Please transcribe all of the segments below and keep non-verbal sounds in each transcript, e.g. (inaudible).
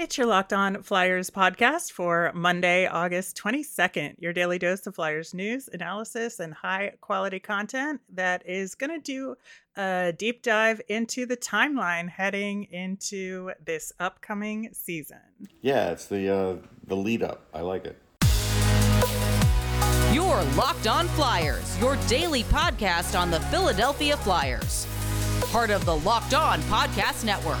It's your Locked On Flyers podcast for Monday, August 22nd. Your daily dose of Flyers news, analysis, and high quality content that is going to do a deep dive into the timeline heading into this upcoming season. Yeah, it's the uh, the lead up. I like it. Your Locked On Flyers, your daily podcast on the Philadelphia Flyers. Part of the Locked On Podcast Network.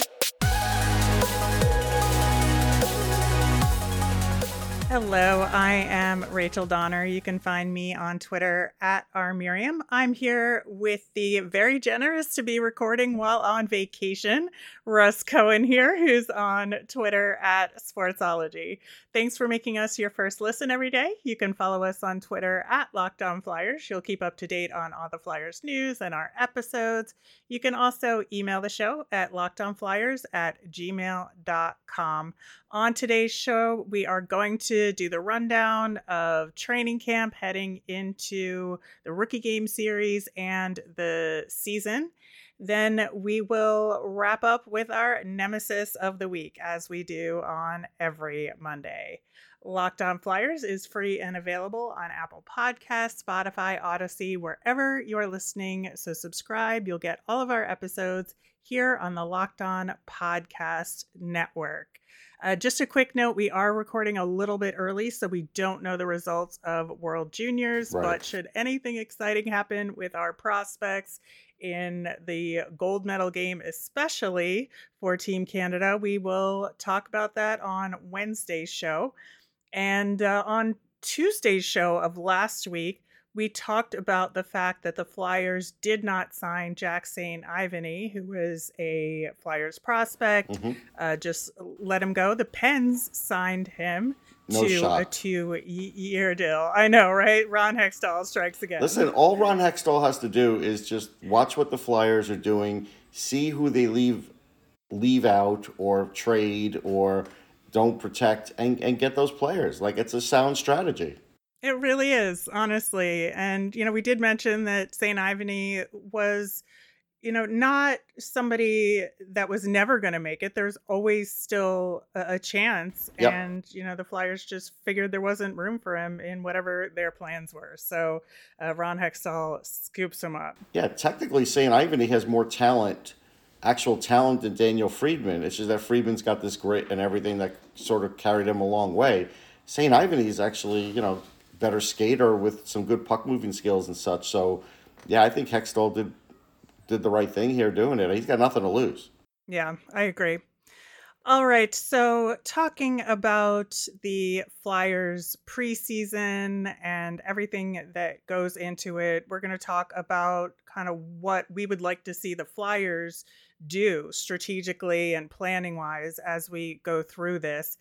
Hello, I am Rachel Donner. You can find me on Twitter at rmiriam. I'm here with the very generous to be recording while on vacation, Russ Cohen here, who's on Twitter at Sportsology. Thanks for making us your first listen every day. You can follow us on Twitter at Locked On Flyers. You'll keep up to date on all the Flyers news and our episodes. You can also email the show at lockedonflyers at gmail.com. On today's show, we are going to do the rundown of training camp heading into the rookie game series and the season. Then we will wrap up with our nemesis of the week, as we do on every Monday. Locked On Flyers is free and available on Apple Podcasts, Spotify, Odyssey, wherever you're listening. So subscribe. You'll get all of our episodes here on the Locked On Podcast Network. Uh, just a quick note we are recording a little bit early, so we don't know the results of World Juniors. Right. But should anything exciting happen with our prospects in the gold medal game, especially for Team Canada, we will talk about that on Wednesday's show. And uh, on Tuesday's show of last week, we talked about the fact that the Flyers did not sign Jack St. Ivany, who was a Flyers prospect. Mhm. Uh, just let him go. The Pens signed him No to a two-year deal. I know, right? Ron Hextall strikes again. Listen, all Ron Hextall has to do is just watch what the Flyers are doing, see who they leave leave out or trade or don't protect, and, and get those players. Like it's a sound strategy. It really is, honestly. And, you know, we did mention that St. Ivany was, you know, not somebody that was never going to make it. There's always still a, a chance. Yep. And, you know, the Flyers just figured there wasn't room for him in whatever their plans were. So uh, Ron Hextall scoops him up. Yeah, technically, St. Ivany has more talent, actual talent than Daniel Friedman. It's just that Friedman's got this grit and everything that sort of carried him a long way. St. Ivany is actually, you know, better skater with some good puck moving skills and such. So, yeah, I think Hextall did did the right thing here doing it. He's got nothing to lose. Yeah, I agree. All right. So, talking about the Flyers preseason and everything that goes into it, we're going to talk about kind of what we would like to see the Flyers do strategically and planning wise as we go through this.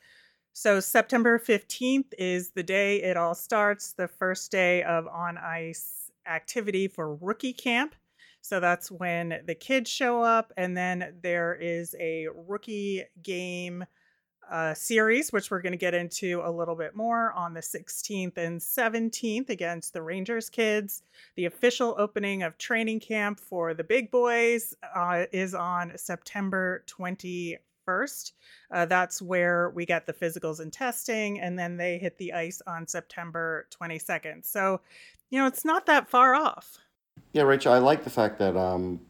So, September 15th is the day it all starts, the first day of on ice activity for rookie camp. So that's when the kids show up, and then there is a rookie game uh, series, which we're going to get into a little bit more on the 16th and 17th against the Rangers kids. The official opening of training camp for the big boys uh, is on September 21st. Uh, that's where we get the physicals and testing, and then they hit the ice on September 22nd. So, you know, it's not that far off. Yeah, Rachel, I like the fact that um,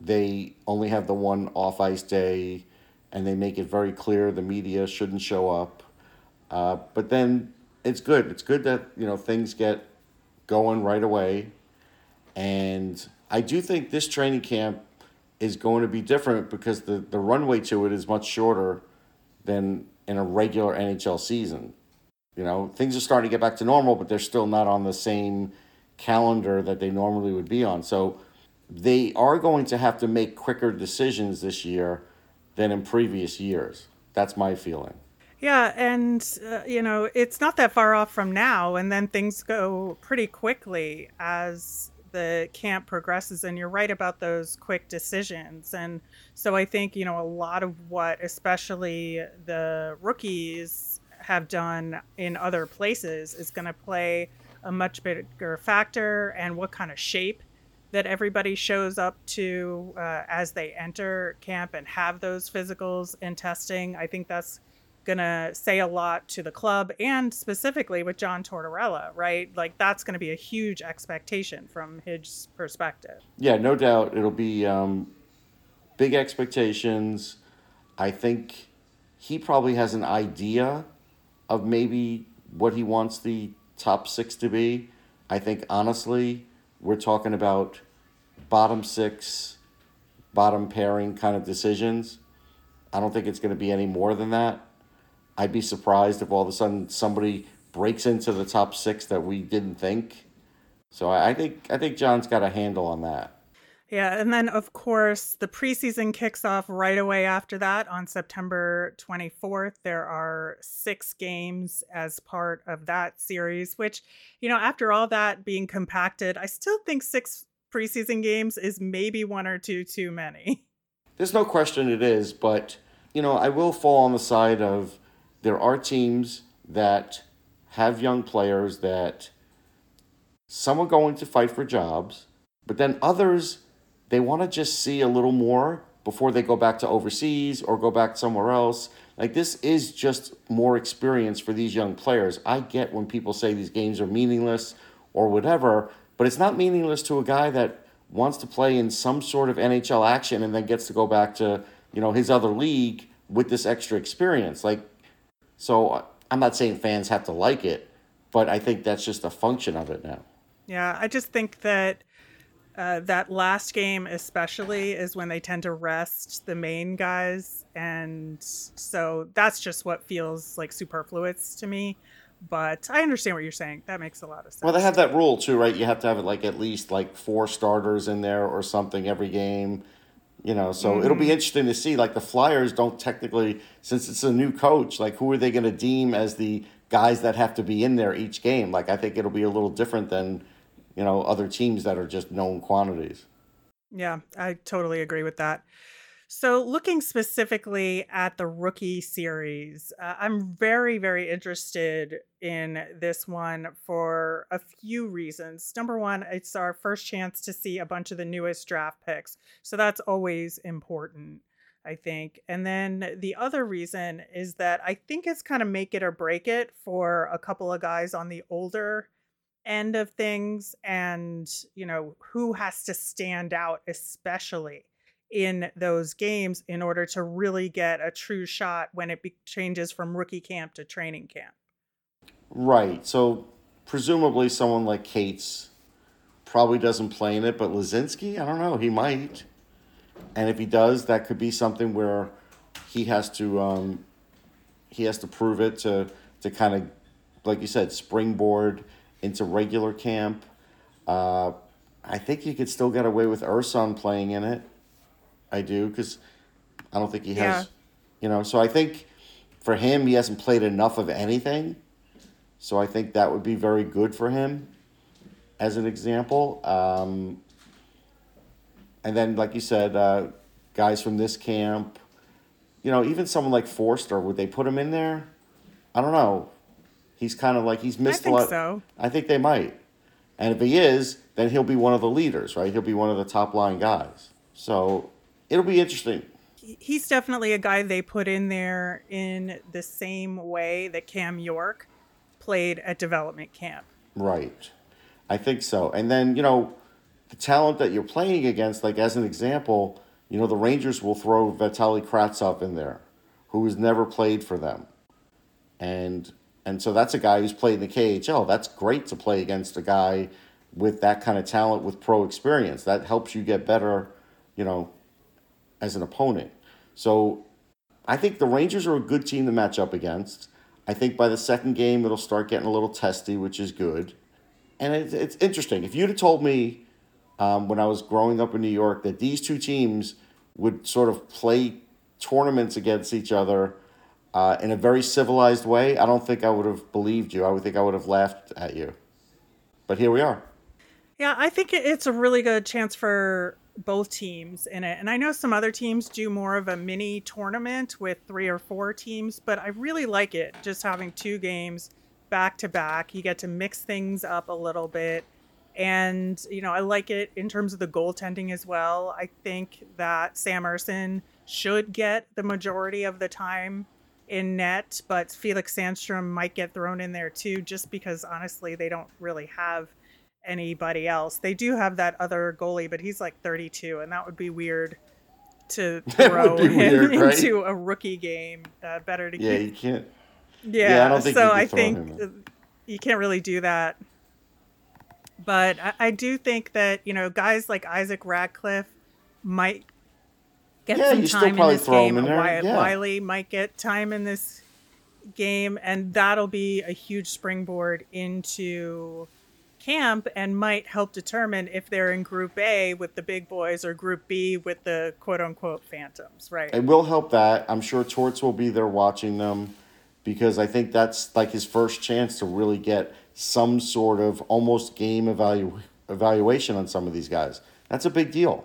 they only have the one off ice day and they make it very clear the media shouldn't show up. Uh, but then it's good. It's good that, you know, things get going right away. And I do think this training camp is going to be different because the, the runway to it is much shorter than in a regular NHL season. You know, things are starting to get back to normal, but they're still not on the same calendar that they normally would be on. So they are going to have to make quicker decisions this year than in previous years. That's my feeling. Yeah, and uh, you know, it's not that far off from now, and then things go pretty quickly as the camp progresses. And you're right about those quick decisions. And so I think, you know, a lot of what, especially the rookies, have done in other places is going to play a much bigger factor and what kind of shape that everybody shows up to uh, as they enter camp and have those physicals and testing. I think that's going to say a lot to the club and specifically with John Tortorella, right? Like that's going to be a huge expectation from his perspective. Yeah, no doubt it'll be um, big expectations. I think he probably has an idea of maybe what he wants the top six to be. I think honestly, we're talking about bottom six, bottom pairing kind of decisions. I don't think it's going to be any more than that. I'd be surprised if all of a sudden somebody breaks into the top six that we didn't think. So I think I think John's got a handle on that. Yeah, and then of course the preseason kicks off right away after that on September 24th. There are 6 games as part of that series, which, you know, after all that being compacted, I still think 6 preseason games is maybe one or two too many. There's no question it is, but you know, I will fall on the side of there are teams that have young players that some are going to fight for jobs, but then others they want to just see a little more before they go back to overseas or go back somewhere else. Like this is just more experience for these young players. I get when people say these games are meaningless or whatever, but it's not meaningless to a guy that wants to play in some sort of NHL action and then gets to go back to, you know, his other league with this extra experience. Like so I'm not saying fans have to like it, but I think that's just a function of it now. Yeah, I just think that uh, that last game, especially, is when they tend to rest the main guys. And so that's just what feels like superfluous to me. But I understand what you're saying. That makes a lot of sense. Well, they have that rule too, right? You have to have like at least like four starters in there or something every game you know, so mm-hmm. it'll be mm-hmm. interesting to see. Like the Flyers don't technically, since it's a new coach, like who are they going to deem as the guys that have to be in there each game? Like I think it'll be a little different than, you know, other teams that are just known quantities. Yeah, I totally agree with that. So, looking specifically at the rookie series, uh, I'm very, very interested in this one for a few reasons. Number one, it's our first chance to see a bunch of the newest draft picks. So, that's always important, I think. And then the other reason is that I think it's kind of make it or break it for a couple of guys on the older end of things and, you know, who has to stand out, especially in those games in order to really get a true shot when it be- changes from rookie camp to training camp. Right. So presumably someone like Cates probably doesn't play in it, but Laczynski, I don't know, he might. And if he does, that could be something where he has to um, he has to prove it to to kind of like you said springboard into regular camp. Uh, I think you could still get away with Ersson playing in it. I do because I don't think he has, yeah. you know. So I think for him, he hasn't played enough of anything. So I think that would be very good for him, as an example. Um, and then, like you said, uh, guys from this camp, you know, even someone like Foerster, would they put him in there? I don't know. He's kind of like he's missed a lot. So. I think they might. And if he is, then he'll be one of the leaders, right? He'll be one of the top line guys. So it'll be interesting. He's definitely a guy they put in there in the same way that Cam York played at development camp. Right. I think so. And then, you know, the talent that you're playing against, like as an example, you know, the Rangers will throw Vitaly Kravtsov in there, who has never played for them. And and so that's a guy who's played in the KHL. That's great to play against a guy with that kind of talent with pro experience. That helps you get better, you know, as an opponent. So I think the Rangers are a good team to match up against. I think by the second game, it'll start getting a little testy, which is good. And it's, it's interesting. If you'd have told me um, when I was growing up in New York that these two teams would sort of play tournaments against each other uh, in a very civilized way, I don't think I would have believed you. I would think I would have laughed at you. But here we are. Yeah, I think it's a really good chance for both teams in it. And I know some other teams do more of a mini tournament with three or four teams, but I really like it just having two games back to back. You get to mix things up a little bit. And, you know, I like it in terms of the goaltending as well. I think that Sam Ersson should get the majority of the time in net, but Felix Sandstrom might get thrown in there too, just because honestly, they don't really have anybody else. They do have that other goalie, but he's like 32, and that would be weird to (laughs) throw him weird, (laughs) right? into a rookie game. Uh, better to Yeah, keep you can't. yeah, Yeah, I don't think so I think you can't really do that. But I, I do think that you know guys like Isaac Ratcliffe might get Yeah, some time in this game. in Wyatt yeah. Wiley might get time in this game, and that'll be a huge springboard into camp and might help determine if they're in Group A with the big boys or Group B with the quote unquote phantoms, right? It will help that. I'm sure Torts will be there watching them because I think that's like his first chance to really get some sort of almost game evalu- evaluation on some of these guys. That's a big deal.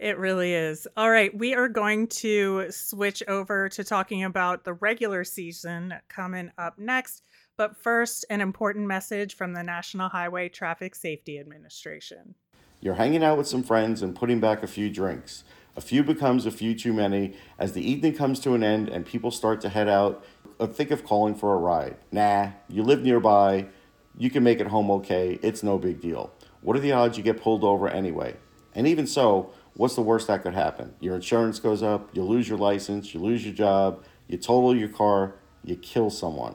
It really is. All right, we are going to switch over to talking about the regular season coming up next. But first, an important message from the National Highway Traffic Safety Administration. You're hanging out with some friends and putting back a few drinks. A few becomes a few too many. As the evening comes to an end and people start to head out, uh, think of calling for a ride. Nah, you live nearby. You can make it home okay. It's no big deal. What are the odds you get pulled over anyway? And even so, what's the worst that could happen? Your insurance goes up, you lose your license, you lose your job, you total your car, you kill someone.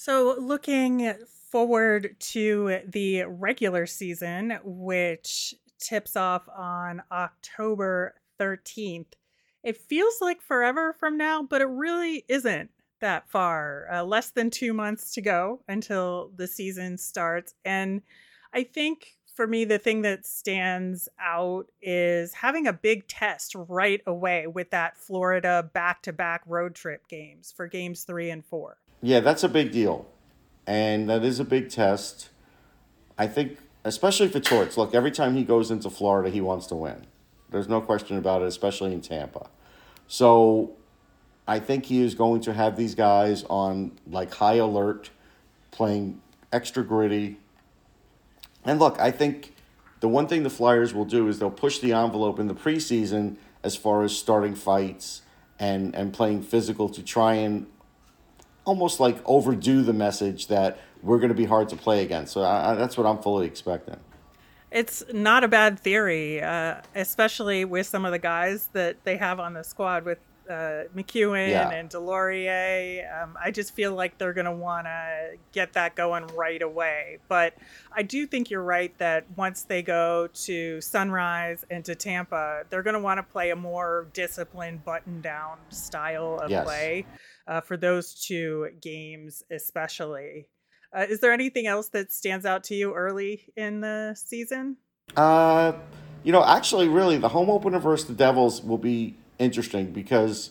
So, looking forward to the regular season, which tips off on October 13th, it feels like forever from now, but it really isn't that far. Uh, less than two months to go until the season starts. And I think for me, the thing that stands out is having a big test right away with that Florida back to back road trip games for games three and four. Yeah, that's a big deal. And that is a big test. I think, especially for Torts, look, every time he goes into Florida, he wants to win. There's no question about it, especially in Tampa. So I think he is going to have these guys on like high alert, playing extra gritty. And look, I think the one thing the Flyers will do is they'll push the envelope in the preseason as far as starting fights and, and playing physical to try and almost like overdo the message that we're going to be hard to play against. So I, I, that's what I'm fully expecting. It's not a bad theory, uh, especially with some of the guys that they have on the squad with uh, MacEwen Yeah. and Deslauriers. Um, I just feel like they're going to want to get that going right away. But I do think you're right that once they go to Sunrise and to Tampa, they're going to want to play a more disciplined, button down style of Yes. play uh, for those two games, especially. Uh, is there anything else that stands out to you early in the season? Uh, you know, actually, really, the home opener versus the Devils will be interesting because,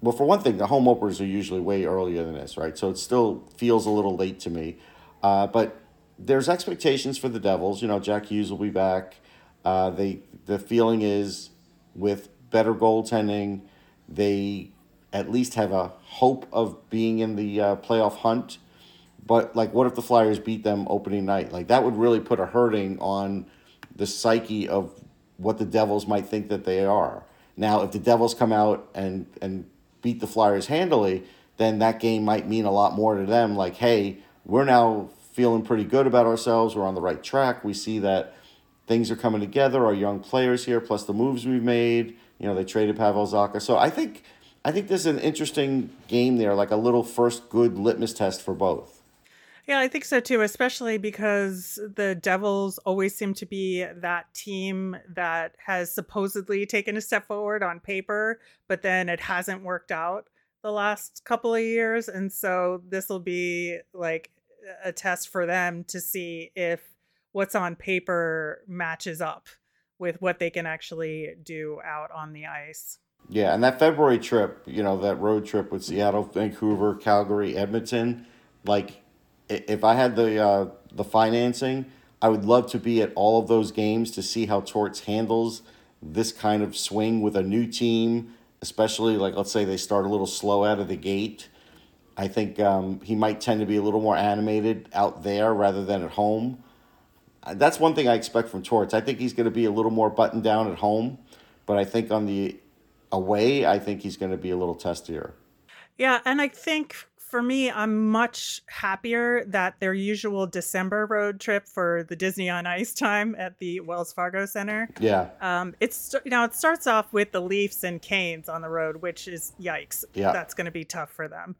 well, for one thing, the home openers are usually way earlier than this, right? So it still feels a little late to me. Uh, but there's expectations for the Devils. You know, Jack Hughes will be back. Uh, they the feeling is with better goaltending, they at least have a hope of being in the uh, playoff hunt. But like, what if the Flyers beat them opening night? Like that would really put a hurting on the psyche of what the Devils might think that they are. Now, if the Devils come out and and beat the Flyers handily, then that game might mean a lot more to them. Like, hey, we're now feeling pretty good about ourselves. We're on the right track. We see that things are coming together. Our young players here, plus the moves we've made. You know, they traded Pavel Zacha. So I think I think this is an interesting game there, like a little first good litmus test for both. Yeah, I think so too, especially because the Devils always seem to be that team that has supposedly taken a step forward on paper, but then it hasn't worked out the last couple of years. And so this will be like a test for them to see if what's on paper matches up with what they can actually do out on the ice. Yeah, and that February trip, you know, that road trip with Seattle, Vancouver, Calgary, Edmonton, like if I had the uh, the financing, I would love to be at all of those games to see how Torts handles this kind of swing with a new team, especially like let's say they start a little slow out of the gate. I think um, he might tend to be a little more animated out there rather than at home. Uh, that's one thing I expect from Torts. I think he's going to be a little more buttoned down at home, but I think on the away, I think he's going to be a little testier. Yeah, and I think for me, I'm much happier that their usual December road trip for the Disney on Ice time at the Wells Fargo Center. Yeah. Um, it's you know it starts off with the Leafs and Canes on the road, which is yikes. Yeah. That's going to be tough for them.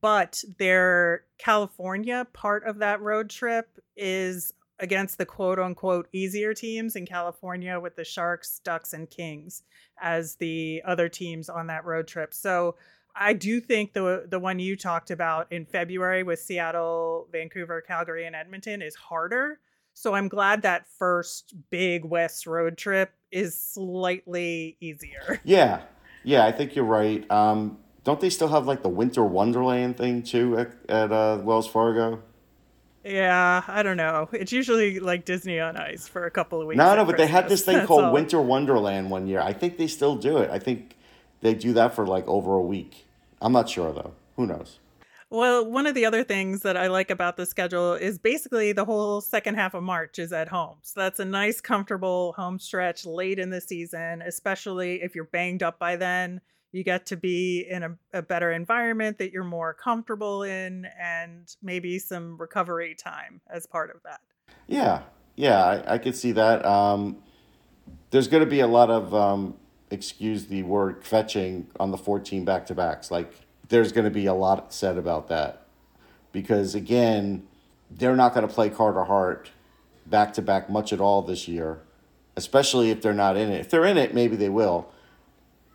But their California part of that road trip is against the quote unquote easier teams in California with the Sharks, Ducks, and Kings as the other teams on that road trip. So I do think the the one you talked about in February with Seattle, Vancouver, Calgary, and Edmonton is harder. So I'm glad that first big West road trip is slightly easier. (laughs) Yeah, yeah, I think you're right. Um, don't they still have like the Winter Wonderland thing too at, at uh, Wells Fargo? Yeah, I don't know. It's usually like Disney on Ice for a couple of weeks. No, no, but Christmas. they had this thing That's called all. Winter Wonderland one year. I think they still do it. I think they do that for like over a week. I'm not sure though. Who knows? Well, one of the other things that I like about the schedule is basically the whole second half of March is at home. So that's a nice, comfortable home stretch late in the season, especially if you're banged up by then. You get to be in a, a better environment that you're more comfortable in and maybe some recovery time as part of that. Yeah, yeah, I, I could see that. Um, there's going to be a lot of, um, excuse the word, fetching on the 14 back to backs. Like, there's going to be a lot said about that. Because, again, they're not going to play Carter Hart back to back much at all this year, especially if they're not in it. If they're in it, maybe they will.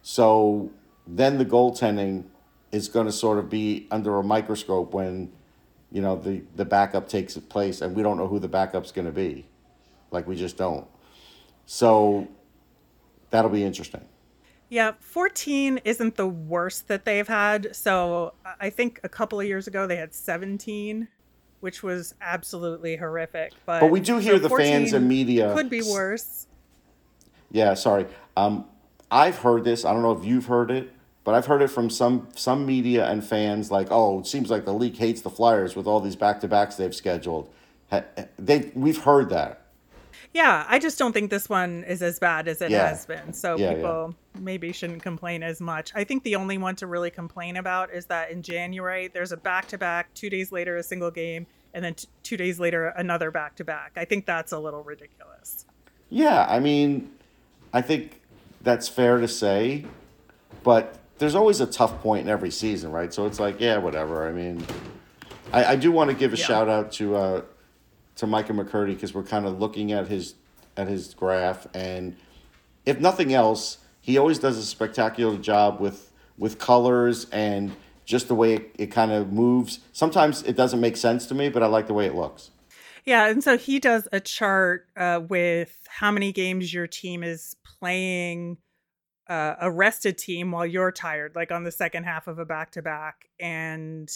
So then the goaltending is going to sort of be under a microscope when you know the the backup takes place and we don't know who the backup's going to be like we just don't so that'll be interesting Yeah, 14 isn't the worst that they've had. So I think a couple of years ago they had 17, which was absolutely horrific. But, but we do hear so the fans and media could be worse. yeah sorry um i've heard this i don't know if you've heard it but i've heard it from some some media and fans like oh it seems like the league hates the flyers with all these back-to-backs they've scheduled they we've heard that Yeah, I just don't think this one is as bad as it Yeah. has been. So Yeah, yeah. people maybe shouldn't complain as much. I think the only one to really complain about is that in January there's a back to back, two days later a single game, and then t- two days later another back to back. I think that's a little ridiculous. Yeah, I mean, I think that's fair to say, but there's always a tough point in every season, right? So it's like, yeah, whatever. I mean, I, I do want to give a Yeah. shout out to uh, to Micah McCurdy because we're kind of looking at his at his graph, and if nothing else, he always does a spectacular job with with colors and just the way it, it kind of moves. Sometimes it doesn't make sense to me, but I like the way it looks. Yeah, and so he does a chart uh, with how many games your team is playing uh, a rested team while you're tired, like on the second half of a back to back, and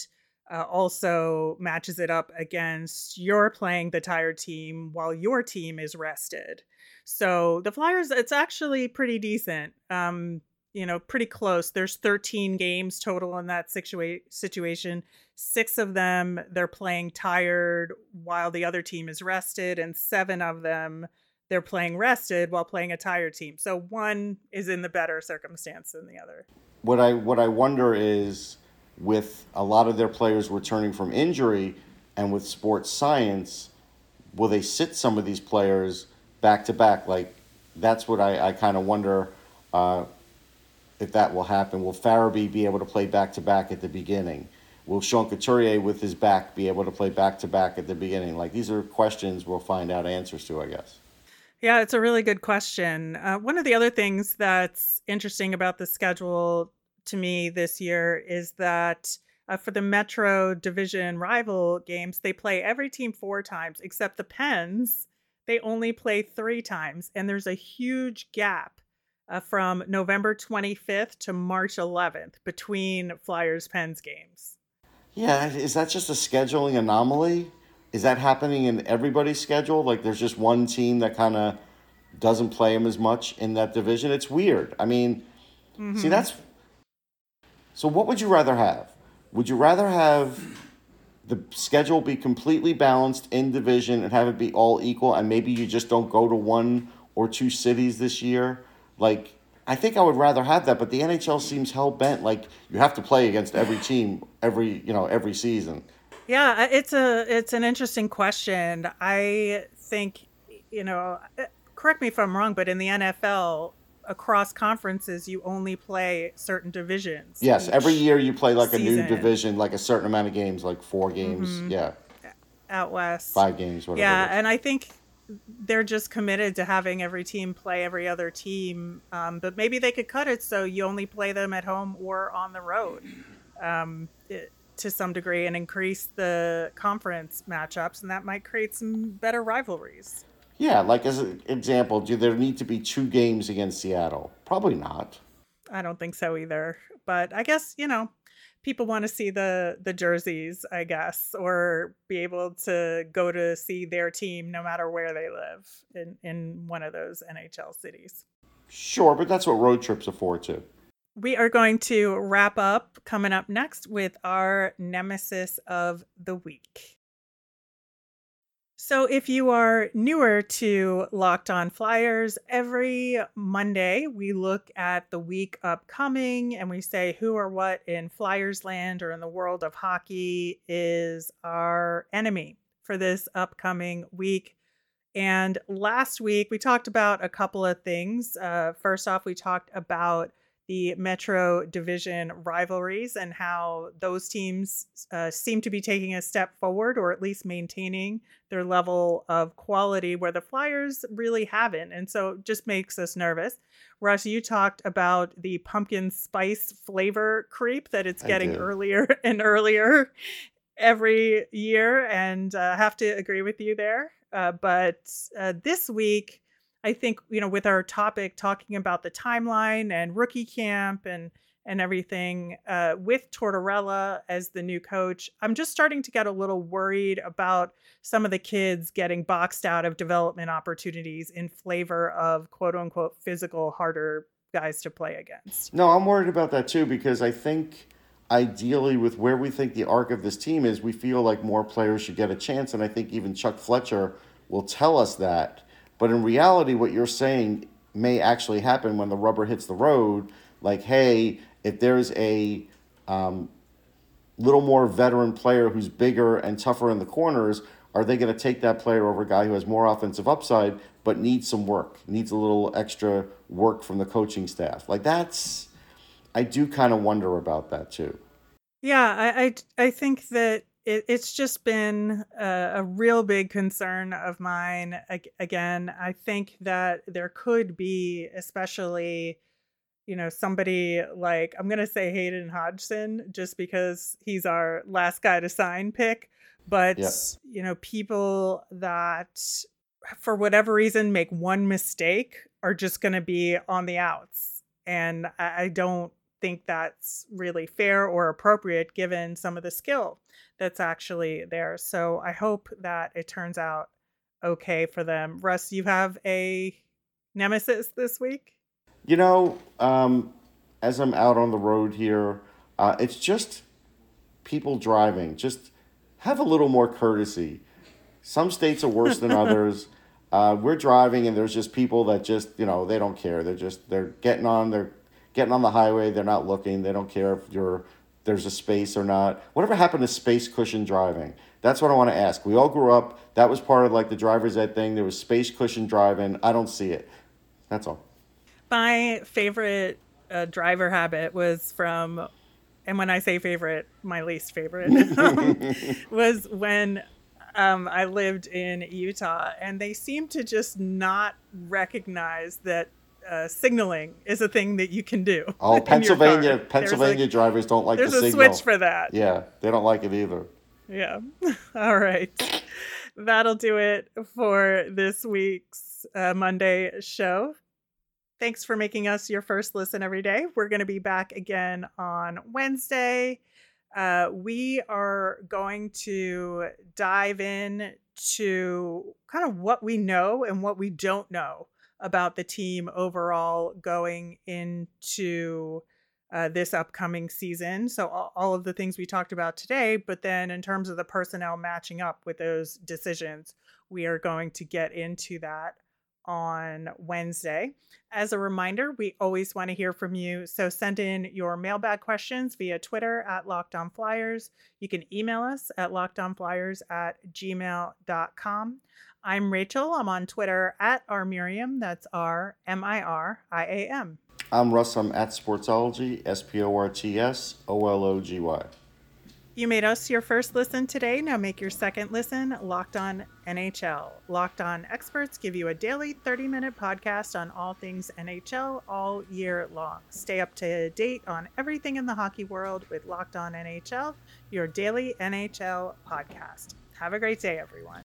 uh, also matches it up against you're playing the tired team while your team is rested. So the Flyers, it's actually pretty decent. Um, you know, pretty close. There's 13 games total in that situa- situation. Six of them they're playing tired while the other team is rested, and seven of them they're playing rested while playing a tired team. So one is in the better circumstance than the other. what I what I wonder is with a lot of their players returning from injury and with sports science, will they sit some of these players back to back? Like that's what I, I kind of wonder uh, if that will happen. Will Farabee be able to play back to back at the beginning? Will Sean Couturier with his back be able to play back to back at the beginning? Like these are questions we'll find out answers to, I guess. Yeah, it's a really good question. Uh, one of the other things that's interesting about the schedule to me this year is that uh, for the Metro Division rival games, they play every team four times except the Pens. they only play three times, and there's a huge gap uh, from November 25th to March 11th between Flyers Pens games. Yeah, is that just a scheduling anomaly? Is that happening in everybody's schedule? Like there's just one team that kind of doesn't play them as much in that division? It's weird. I mean, mm-hmm. see, that's. So what would you rather have? Would you rather have the schedule be completely balanced in division and have it be all equal and maybe you just don't go to one or two cities this year? Like, I think I would rather have that, but the NHL seems hell bent. Like you have to play against every team every you know every season. Yeah, it's a it's an interesting question. I think you know, uh, correct me if I'm wrong, but in the NFL, across conferences, you only play certain divisions. Yes, every year you play like season. a new division, like a certain amount of games, like four games. Mm-hmm. Yeah. Out west. Five games, whatever. Yeah, and I think they're just committed to having every team play every other team. Um, but maybe they could cut it so you only play them at home or on the road um, it, to some degree and increase the conference matchups, and that might create some better rivalries. Yeah, like as an example, do there need to be two games against Seattle? Probably not. I don't think so either. But I guess, you know, people want to see the the jerseys, I guess, or be able to go to see their team no matter where they live in in one of those NHL cities. Sure, but that's what road trips are for too. We are going to wrap up coming up next with our nemesis of the week. So, if you are newer to Locked On Flyers, every Monday we look at the week upcoming and we say who or what in Flyers land or in the world of hockey is our enemy for this upcoming week. And last week we talked about a couple of things. Uh, first off, we talked about the Metro Division rivalries and how those teams uh, seem to be taking a step forward or at least maintaining their level of quality where the Flyers really haven't. And so it just makes us nervous. Russ, you talked about the pumpkin spice flavor creep that it's getting earlier (laughs) and earlier every year. And I uh, have to agree with you there. Uh, but uh, this week, I think you know with our topic talking about the timeline and rookie camp and and everything uh, with Tortorella as the new coach, I'm just starting to get a little worried about some of the kids getting boxed out of development opportunities in flavor of quote unquote physical harder guys to play against. No, I'm worried about that too because I think ideally with where we think the arc of this team is, we feel like more players should get a chance, and I think even Chuck Fletcher will tell us that but in reality, what you're saying may actually happen when the rubber hits the road. Like, hey, if there's a um, little more veteran player who's bigger and tougher in the corners, are they going to take that player over a guy who has more offensive upside but needs some work, needs a little extra work from the coaching staff? Like, that's, I do kind of wonder about that too. Yeah, I, I, I think that it, it's just been a, a, real big concern of mine. Again, I think that there could be, especially, you know, somebody like, I'm going to say Hayden Hodgson just because he's our last guy to sign pick. But, you know, people that for whatever reason make one mistake are just going to be on the outs. And I, I don't think that's really fair or appropriate given some of the skill that's actually there. So I hope that it turns out okay for them. Russ, you have a nemesis this week? You know, um, as I'm out on the road here, uh, it's just people driving. Just have a little more courtesy. Some states are worse than (laughs) others. Uh, we're driving and there's just people that just you know they don't care. They're just they're getting on they're getting on the highway. They're not looking. They don't care if you're there's a space or not. Whatever happened to space cushion driving? That's what I want to ask. We all grew up. That was part of like the driver's ed thing. There was space cushion driving. I don't see it. That's all. My favorite uh, driver habit was from, and when I say favorite, my least favorite (laughs) um, was when um, I lived in Utah, and they seemed to just not recognize that uh, signaling is a thing that you can do. Oh, (laughs) Pennsylvania, Pennsylvania a, drivers don't like there's the signal. There's a switch for that. Yeah, they don't like it either. Yeah. (laughs) All right. that'll do it for this week's uh, Monday show. Thanks for making us your first listen every day. We're going to be back again on Wednesday. Uh, we are going to dive in to kind of what we know and what we don't know about the team overall going into uh, this upcoming season. So, all, all of the things we talked about today, but then in terms of the personnel matching up with those decisions, we are going to get into that on Wednesday. As a reminder, we always want to hear from you. So send in your mailbag questions via Twitter at Locked On Flyers. You can email us at lockedonflyers at gmail.com. I'm Rachel. I'm on Twitter at R Miriam. That's R M I R I A M. I'm Russ. I'm at Sportsology, S P O R T S O L O G Y. You made us your first listen today. Now make your second listen Locked On NHL. Locked On experts give you a daily 30 minute podcast on all things NHL all year long. Stay up to date on everything in the hockey world with Locked On NHL, your daily NHL podcast. Have a great day, everyone.